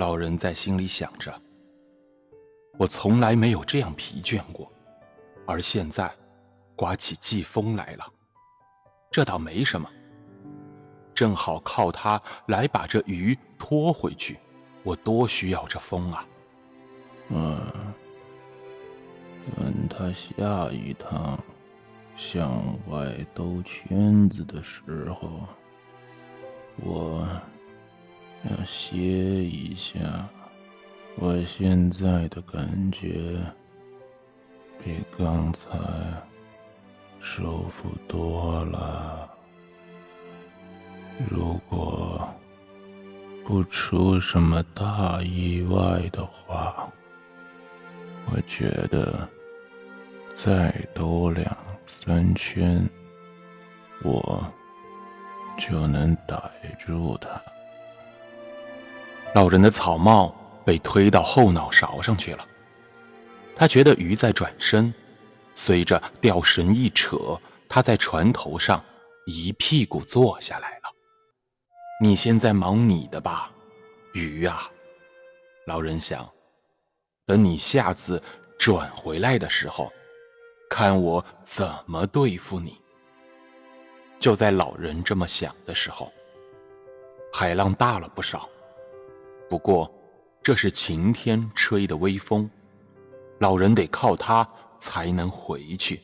老人在心里想着：“我从来没有这样疲倦过，而现在，刮起季风来了，这倒没什么。正好靠它来把这鱼拖回去，我多需要这风啊！”嗯，等他下一趟向外兜圈子的时候，我。要歇一下，我现在的感觉比刚才舒服多了。如果不出什么大意外的话，我觉得再多两三圈，我就能逮住他。老人的草帽被推到后脑勺上去了，他觉得鱼在转身，随着吊绳一扯，他在船头上一屁股坐下来了。你现在忙你的吧，鱼啊！老人想，等你下次转回来的时候，看我怎么对付你。就在老人这么想的时候，海浪大了不少。不过，这是晴天吹的微风，老人得靠它才能回去。